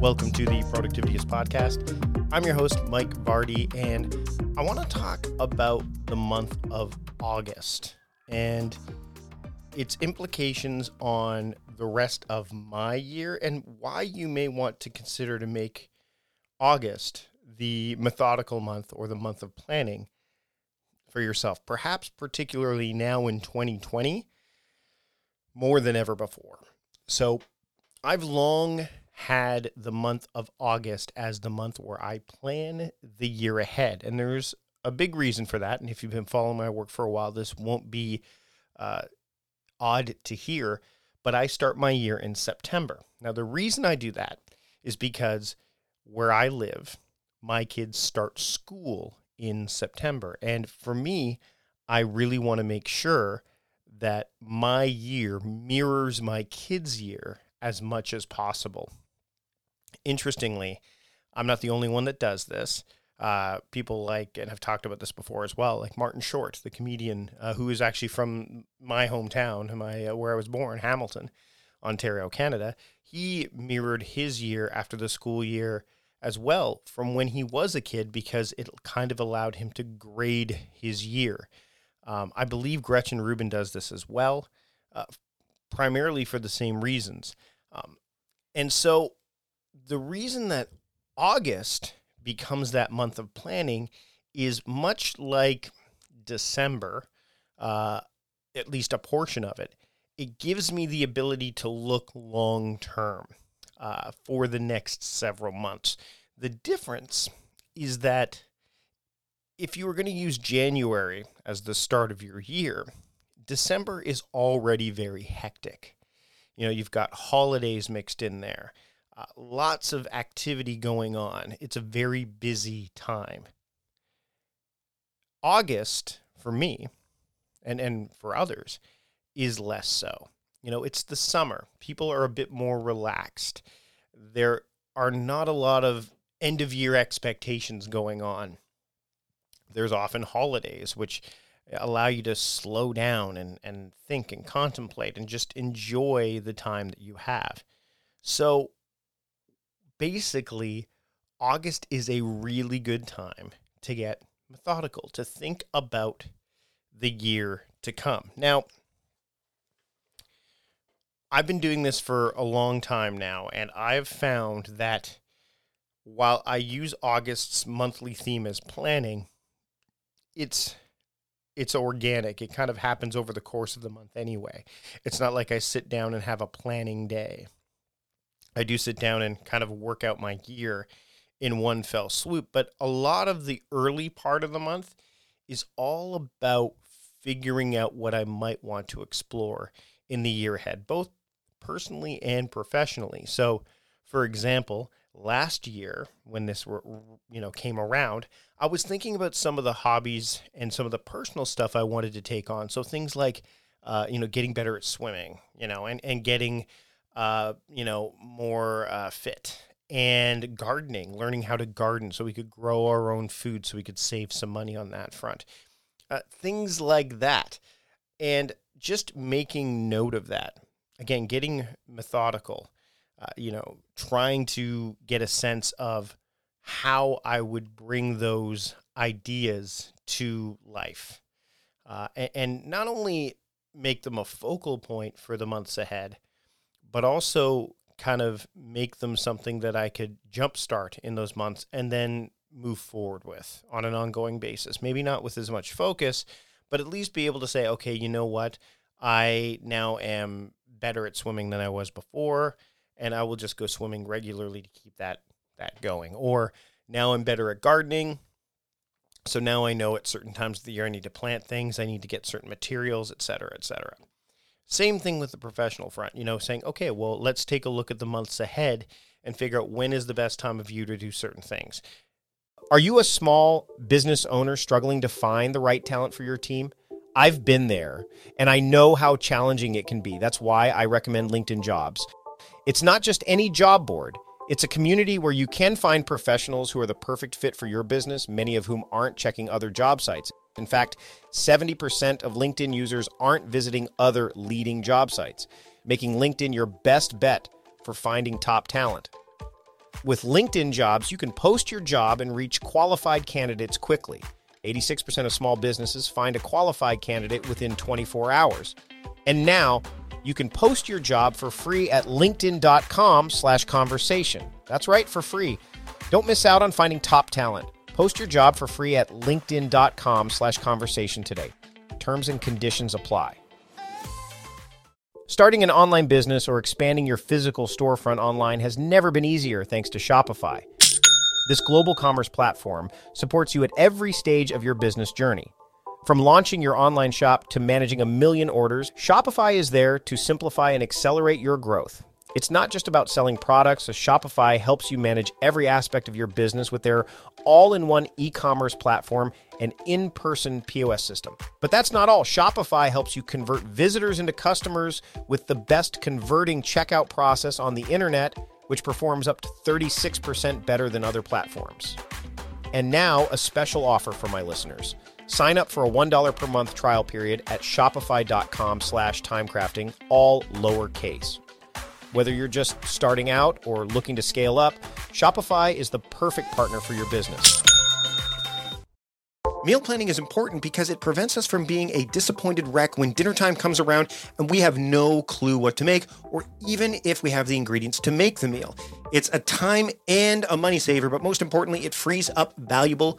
Welcome to the Productivityist podcast. I'm your host, Mike Vardy, and I want to talk about the month of August and its implications on the rest of my year and why you may want to consider to make August the methodical month or the month of planning for yourself, perhaps particularly now in 2020 more than ever before. So, I've long had the month of August as the month where I plan the year ahead. And there's a big reason for that. And if you've been following my work for a while, this won't be uh, odd to hear. But I start my year in September. Now, the reason I do that is because where I live, my kids start school in September. And for me, I really want to make sure that my year mirrors my kids' year as much as possible. Interestingly, I'm not the only one that does this. Uh, people like, and I've talked about this before as well, like Martin Short, the comedian uh, who is actually from my hometown, my uh, where I was born, Hamilton, Ontario, Canada. He mirrored his year after the school year as well from when he was a kid because it kind of allowed him to grade his year. Um, I believe Gretchen Rubin does this as well, uh, primarily for the same reasons. Um, and so the reason that August becomes that month of planning is much like December, uh, at least a portion of it. It gives me the ability to look long term uh, for the next several months. The difference is that if you were going to use January as the start of your year, December is already very hectic. You know, you've got holidays mixed in there, uh, lots of activity going on. It's a very busy time. August, for me, and, and for others, is less so. You know, it's the summer. People are a bit more relaxed. There are not a lot of end of year expectations going on. There's often holidays, which allow you to slow down and, and think and contemplate and just enjoy the time that you have. So basically, August is a really good time to get methodical, to think about the year to come. Now, I've been doing this for a long time now, and I've found that while I use August's monthly theme as planning, it's it's organic. It kind of happens over the course of the month anyway. It's not like I sit down and have a planning day. I do sit down and kind of work out my year in one fell swoop, but a lot of the early part of the month is all about figuring out what I might want to explore in the year ahead, both personally and professionally. So, for example, last year when this you know came around i was thinking about some of the hobbies and some of the personal stuff i wanted to take on so things like uh, you know getting better at swimming you know and and getting uh, you know more uh, fit and gardening learning how to garden so we could grow our own food so we could save some money on that front uh, things like that and just making note of that again getting methodical uh, you know, trying to get a sense of how I would bring those ideas to life. Uh, and, and not only make them a focal point for the months ahead, but also kind of make them something that I could jumpstart in those months and then move forward with on an ongoing basis. Maybe not with as much focus, but at least be able to say, okay, you know what? I now am better at swimming than I was before and I will just go swimming regularly to keep that that going. Or now I'm better at gardening. So now I know at certain times of the year I need to plant things, I need to get certain materials, et cetera, et cetera. Same thing with the professional front, you know, saying, okay, well, let's take a look at the months ahead and figure out when is the best time of year to do certain things. Are you a small business owner struggling to find the right talent for your team? I've been there and I know how challenging it can be. That's why I recommend LinkedIn Jobs. It's not just any job board. It's a community where you can find professionals who are the perfect fit for your business, many of whom aren't checking other job sites. In fact, 70% of LinkedIn users aren't visiting other leading job sites, making LinkedIn your best bet for finding top talent. With LinkedIn jobs, you can post your job and reach qualified candidates quickly. 86% of small businesses find a qualified candidate within 24 hours. And now, you can post your job for free at linkedin.com slash conversation. That's right, for free. Don't miss out on finding top talent. Post your job for free at linkedin.com slash conversation today. Terms and conditions apply. Starting an online business or expanding your physical storefront online has never been easier thanks to Shopify. This global commerce platform supports you at every stage of your business journey. From launching your online shop to managing a million orders, Shopify is there to simplify and accelerate your growth. It's not just about selling products, so Shopify helps you manage every aspect of your business with their all in one e commerce platform and in person POS system. But that's not all. Shopify helps you convert visitors into customers with the best converting checkout process on the internet, which performs up to 36% better than other platforms. And now, a special offer for my listeners. Sign up for a $1 per month trial period at shopify.com slash timecrafting, all lowercase. Whether you're just starting out or looking to scale up, Shopify is the perfect partner for your business. Meal planning is important because it prevents us from being a disappointed wreck when dinner time comes around and we have no clue what to make, or even if we have the ingredients to make the meal. It's a time and a money saver, but most importantly, it frees up valuable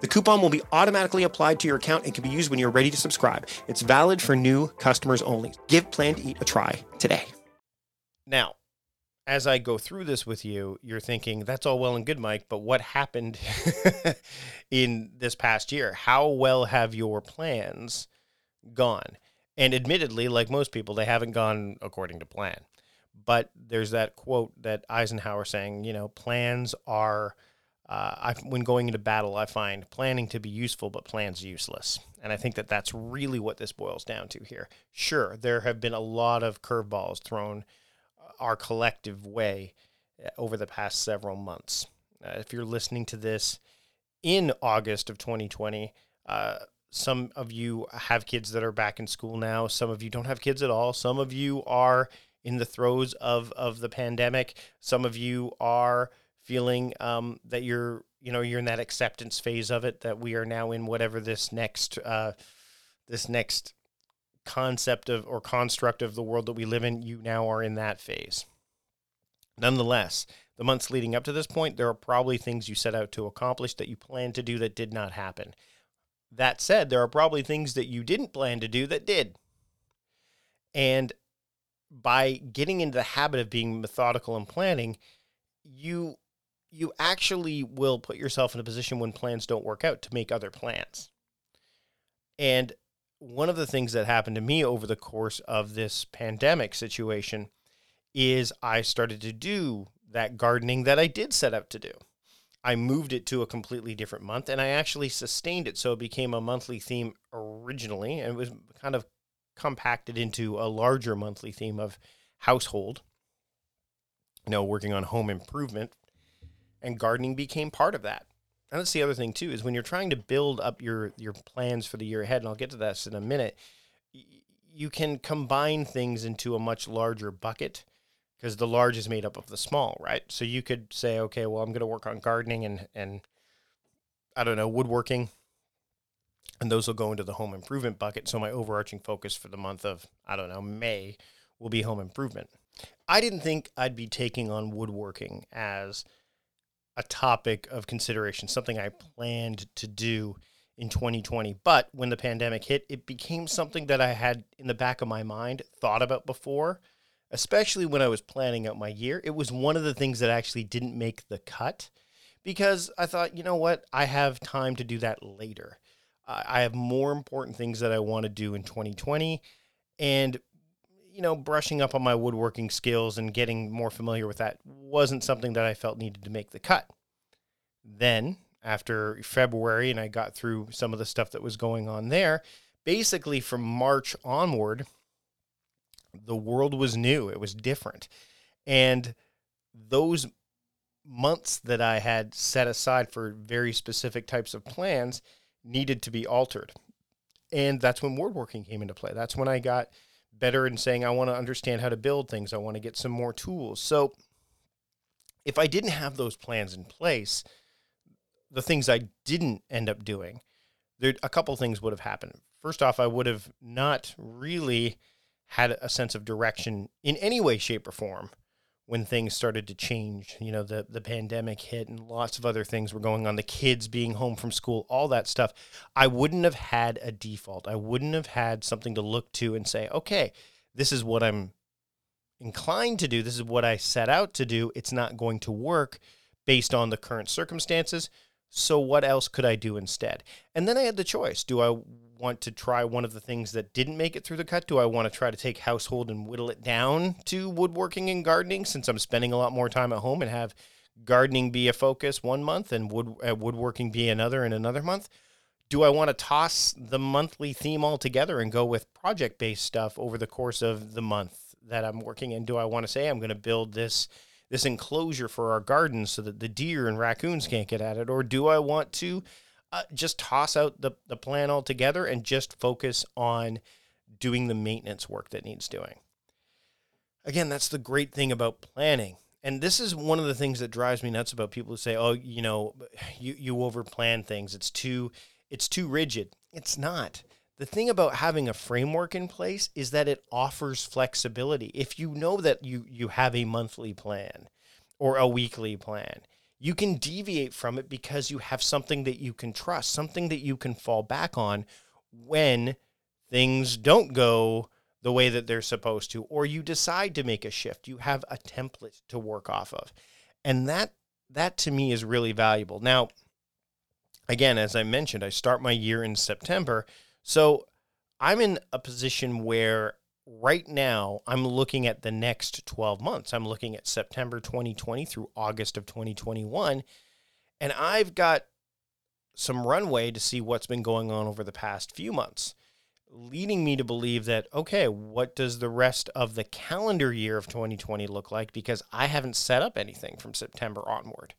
The coupon will be automatically applied to your account and can be used when you're ready to subscribe. It's valid for new customers only. Give Plan to Eat a try today. Now, as I go through this with you, you're thinking, that's all well and good, Mike, but what happened in this past year? How well have your plans gone? And admittedly, like most people, they haven't gone according to plan. But there's that quote that Eisenhower saying, you know, plans are uh, I, when going into battle, I find planning to be useful, but plans useless. And I think that that's really what this boils down to here. Sure, there have been a lot of curveballs thrown uh, our collective way uh, over the past several months. Uh, if you're listening to this in August of 2020, uh, some of you have kids that are back in school now. Some of you don't have kids at all. Some of you are in the throes of, of the pandemic. Some of you are feeling um, that you're you know you're in that acceptance phase of it that we are now in whatever this next uh, this next concept of or construct of the world that we live in you now are in that phase. Nonetheless the months leading up to this point there are probably things you set out to accomplish that you planned to do that did not happen. That said there are probably things that you didn't plan to do that did. And by getting into the habit of being methodical and planning you you actually will put yourself in a position when plans don't work out to make other plans. And one of the things that happened to me over the course of this pandemic situation is I started to do that gardening that I did set out to do. I moved it to a completely different month and I actually sustained it so it became a monthly theme originally and it was kind of compacted into a larger monthly theme of household you know working on home improvement and gardening became part of that. And that's the other thing too is when you're trying to build up your your plans for the year ahead, and I'll get to that in a minute. You can combine things into a much larger bucket because the large is made up of the small, right? So you could say, okay, well, I'm going to work on gardening and and I don't know woodworking, and those will go into the home improvement bucket. So my overarching focus for the month of I don't know May will be home improvement. I didn't think I'd be taking on woodworking as a topic of consideration, something I planned to do in 2020. But when the pandemic hit, it became something that I had in the back of my mind thought about before, especially when I was planning out my year. It was one of the things that actually didn't make the cut because I thought, you know what, I have time to do that later. I have more important things that I want to do in 2020. And, you know, brushing up on my woodworking skills and getting more familiar with that wasn't something that I felt needed to make the cut. Then, after February, and I got through some of the stuff that was going on there, basically from March onward, the world was new, it was different. And those months that I had set aside for very specific types of plans needed to be altered. And that's when woodworking came into play. That's when I got better in saying, I want to understand how to build things. I want to get some more tools. So if I didn't have those plans in place, the things I didn't end up doing, there a couple things would have happened. First off, I would have not really had a sense of direction in any way, shape, or form when things started to change. You know, the the pandemic hit and lots of other things were going on. The kids being home from school, all that stuff. I wouldn't have had a default. I wouldn't have had something to look to and say, okay, this is what I'm inclined to do. This is what I set out to do. It's not going to work based on the current circumstances. So what else could I do instead? And then I had the choice. Do I want to try one of the things that didn't make it through the cut? Do I want to try to take household and whittle it down to woodworking and gardening since I'm spending a lot more time at home and have gardening be a focus one month and wood uh, woodworking be another in another month? Do I want to toss the monthly theme altogether and go with project based stuff over the course of the month that I'm working in? Do I want to say I'm going to build this this enclosure for our garden so that the deer and raccoons can't get at it, or do I want to uh, just toss out the, the plan altogether and just focus on doing the maintenance work that needs doing. Again, that's the great thing about planning. And this is one of the things that drives me nuts about people who say, "Oh, you know, you you overplan things. It's too it's too rigid." It's not. The thing about having a framework in place is that it offers flexibility. If you know that you you have a monthly plan or a weekly plan, you can deviate from it because you have something that you can trust, something that you can fall back on when things don't go the way that they're supposed to, or you decide to make a shift. You have a template to work off of. And that that to me is really valuable. Now, again, as I mentioned, I start my year in September. So I'm in a position where right now I'm looking at the next 12 months. I'm looking at September 2020 through August of 2021 and I've got some runway to see what's been going on over the past few months, leading me to believe that okay, what does the rest of the calendar year of 2020 look like because I haven't set up anything from September onward.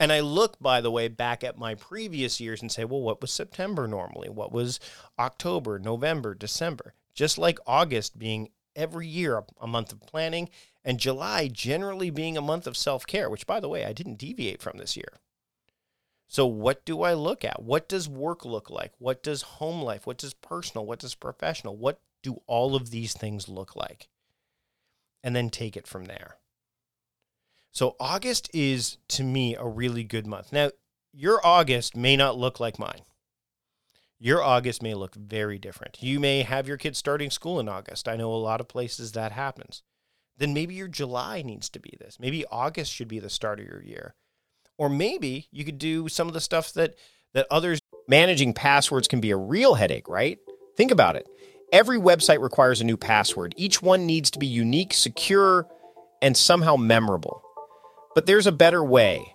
And I look, by the way, back at my previous years and say, well, what was September normally? What was October, November, December? Just like August being every year a month of planning and July generally being a month of self care, which, by the way, I didn't deviate from this year. So, what do I look at? What does work look like? What does home life? What does personal? What does professional? What do all of these things look like? And then take it from there. So, August is to me a really good month. Now, your August may not look like mine your August may look very different. You may have your kids starting school in August. I know a lot of places that happens. Then maybe your July needs to be this. Maybe August should be the start of your year. Or maybe you could do some of the stuff that that others managing passwords can be a real headache, right? Think about it. Every website requires a new password. Each one needs to be unique, secure, and somehow memorable. But there's a better way.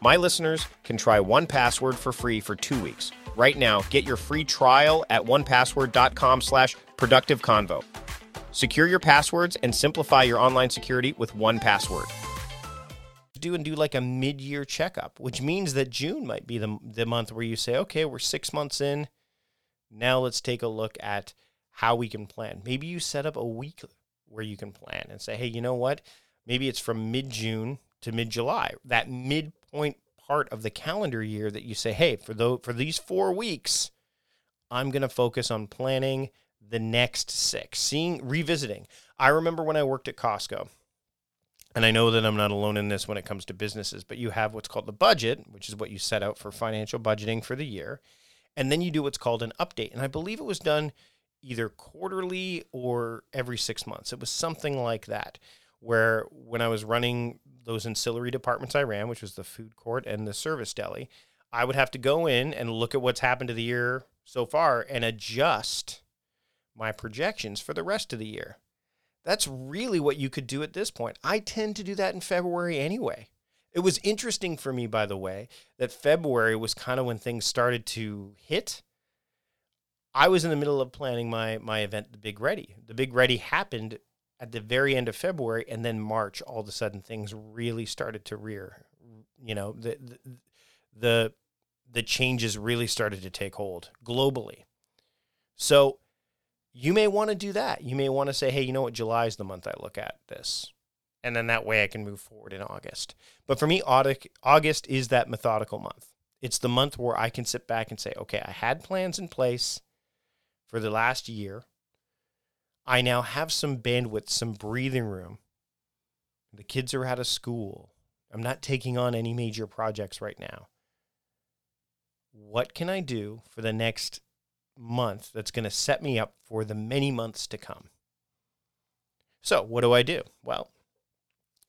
my listeners can try 1Password for free for two weeks. Right now, get your free trial at onepassword.com slash productive convo. Secure your passwords and simplify your online security with 1Password. Do and do like a mid-year checkup, which means that June might be the, the month where you say, okay, we're six months in. Now let's take a look at how we can plan. Maybe you set up a week where you can plan and say, hey, you know what? Maybe it's from mid June to mid July. That midpoint part of the calendar year that you say, hey, for those for these four weeks, I'm going to focus on planning the next six, seeing, revisiting. I remember when I worked at Costco, and I know that I'm not alone in this when it comes to businesses, but you have what's called the budget, which is what you set out for financial budgeting for the year. And then you do what's called an update. And I believe it was done either quarterly or every six months. It was something like that, where when I was running those ancillary departments I ran, which was the food court and the service deli, I would have to go in and look at what's happened to the year so far and adjust my projections for the rest of the year. That's really what you could do at this point. I tend to do that in February anyway. It was interesting for me, by the way, that February was kind of when things started to hit. I was in the middle of planning my my event, the Big Ready. The Big Ready happened at the very end of February, and then March, all of a sudden, things really started to rear. You know, the the the, the changes really started to take hold globally. So you may want to do that. You may want to say, hey, you know what? July is the month I look at this. And then that way I can move forward in August. But for me, August is that methodical month. It's the month where I can sit back and say, okay, I had plans in place for the last year. I now have some bandwidth, some breathing room. The kids are out of school. I'm not taking on any major projects right now. What can I do for the next month that's going to set me up for the many months to come. So, what do I do? Well,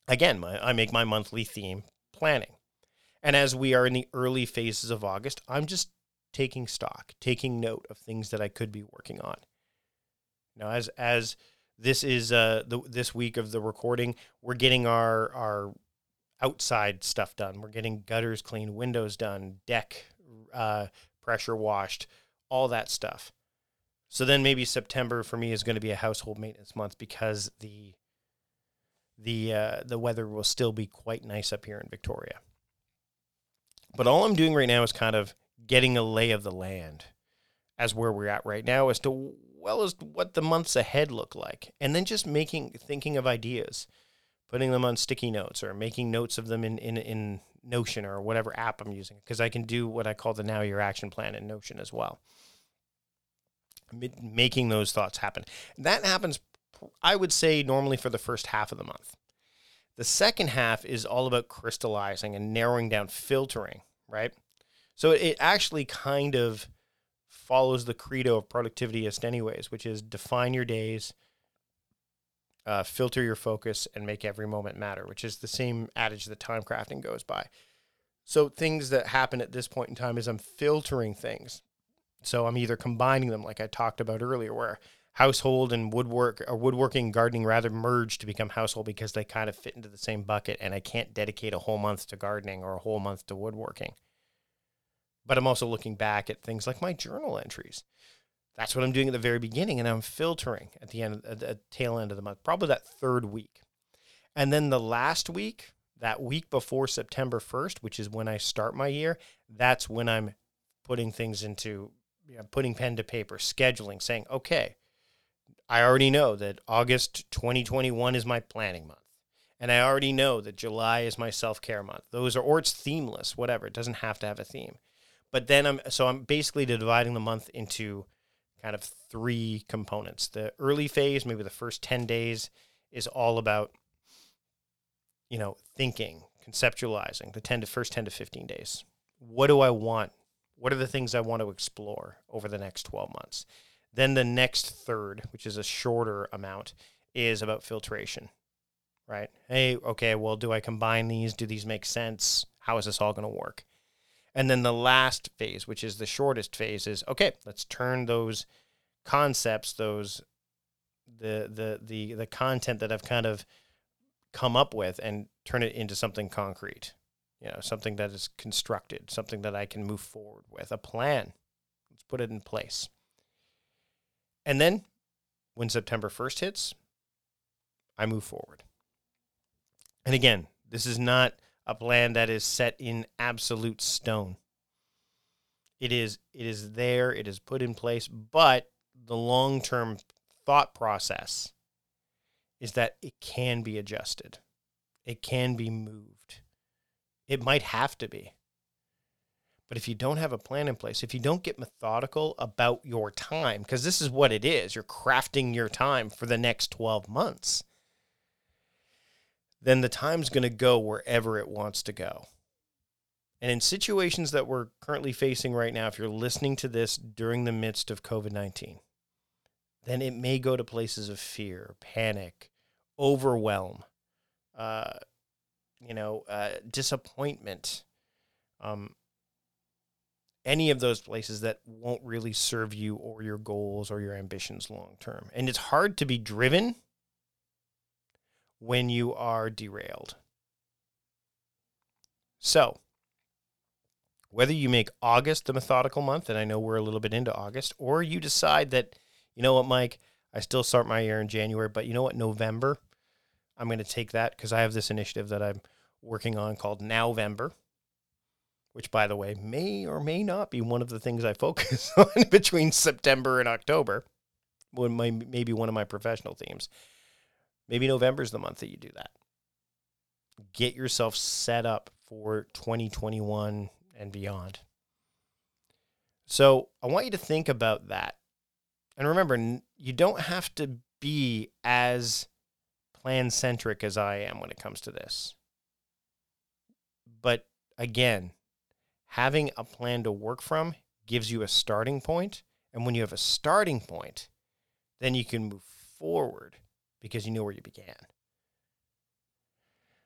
again, my, I make my monthly theme planning. And as we are in the early phases of August, I'm just taking stock, taking note of things that I could be working on. Now, as as this is uh, the this week of the recording, we're getting our our outside stuff done. We're getting gutters cleaned, windows done, deck uh, pressure washed, all that stuff. So then maybe September for me is going to be a household maintenance month because the the uh, the weather will still be quite nice up here in Victoria. But all I'm doing right now is kind of getting a lay of the land as where we're at right now as to well as what the months ahead look like and then just making thinking of ideas putting them on sticky notes or making notes of them in in, in notion or whatever app i'm using because i can do what i call the NOW Year Action Plan in notion as well making those thoughts happen. That happens, I would say, normally for the first half of the month. The second half is all about crystallizing and narrowing down, filtering, right? So it actually kind of follows the credo of productivityist, anyways, which is define your days, uh, filter your focus, and make every moment matter, which is the same adage that time crafting goes by. So things that happen at this point in time is I'm filtering things. So I'm either combining them, like I talked about earlier, where household and woodwork or woodworking gardening rather merge to become household because they kind of fit into the same bucket and I can't dedicate a whole month to gardening or a whole month to woodworking. But I'm also looking back at things like my journal entries. That's what I'm doing at the very beginning and I'm filtering at the end at the tail end of the month, probably that third week. And then the last week, that week before September 1st, which is when I start my year, that's when I'm putting things into you know, putting pen to paper, scheduling, saying, okay, I already know that August 2021 is my planning month. And I already know that July is my self care month. Those are, or it's themeless, whatever. It doesn't have to have a theme. But then I'm, so I'm basically dividing the month into kind of three components. The early phase, maybe the first 10 days, is all about, you know, thinking, conceptualizing, the 10 to first 10 to 15 days. What do I want what are the things I want to explore over the next 12 months? Then the next third, which is a shorter amount, is about filtration, right? Hey, okay, well, do I combine these? Do these make sense? How is this all going to work? And then the last phase, which is the shortest phase, is okay, let's turn those concepts, those the the the the content that I've kind of come up with and turn it into something concrete you know, something that is constructed, something that I can move forward with, a plan. Let's put it in place. And then when September 1st hits, I move forward. And again, this is not a plan that is set in absolute stone. It is it is there, it is put in place, but the long-term thought process is that it can be adjusted. It can be moved it might have to be. But if you don't have a plan in place, if you don't get methodical about your time, because this is what it is, you're crafting your time for the next 12 months, then the time's going to go wherever it wants to go. And in situations that we're currently facing right now, if you're listening to this during the midst of COVID 19, then it may go to places of fear, panic, overwhelm, uh, you know, uh, disappointment, um, any of those places that won't really serve you or your goals or your ambitions long term. And it's hard to be driven when you are derailed. So, whether you make August the methodical month, and I know we're a little bit into August, or you decide that, you know what, Mike, I still start my year in January, but you know what, November, I'm going to take that because I have this initiative that I'm working on called Nowvember, which, by the way, may or may not be one of the things I focus on between September and October. When maybe one of my professional themes. Maybe November is the month that you do that. Get yourself set up for 2021 and beyond. So I want you to think about that. And remember, you don't have to be as plan centric as I am when it comes to this. But again, having a plan to work from gives you a starting point. And when you have a starting point, then you can move forward because you know where you began.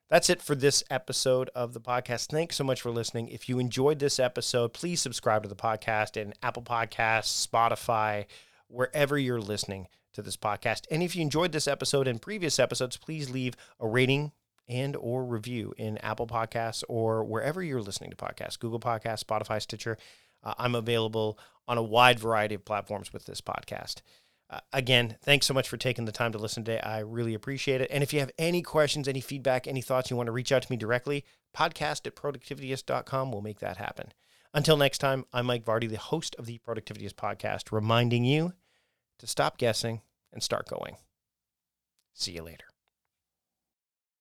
That's it for this episode of the podcast. Thanks so much for listening. If you enjoyed this episode, please subscribe to the podcast in Apple Podcasts, Spotify, wherever you're listening to this podcast. And if you enjoyed this episode and previous episodes, please leave a rating and or review in Apple Podcasts or wherever you're listening to podcasts, Google Podcasts, Spotify, Stitcher. Uh, I'm available on a wide variety of platforms with this podcast. Uh, again, thanks so much for taking the time to listen today. I really appreciate it. And if you have any questions, any feedback, any thoughts, you want to reach out to me directly, podcast at productivityist.com will make that happen. Until next time, I'm Mike Vardy, the host of the Productivityist podcast, reminding you to stop guessing and start going. See you later.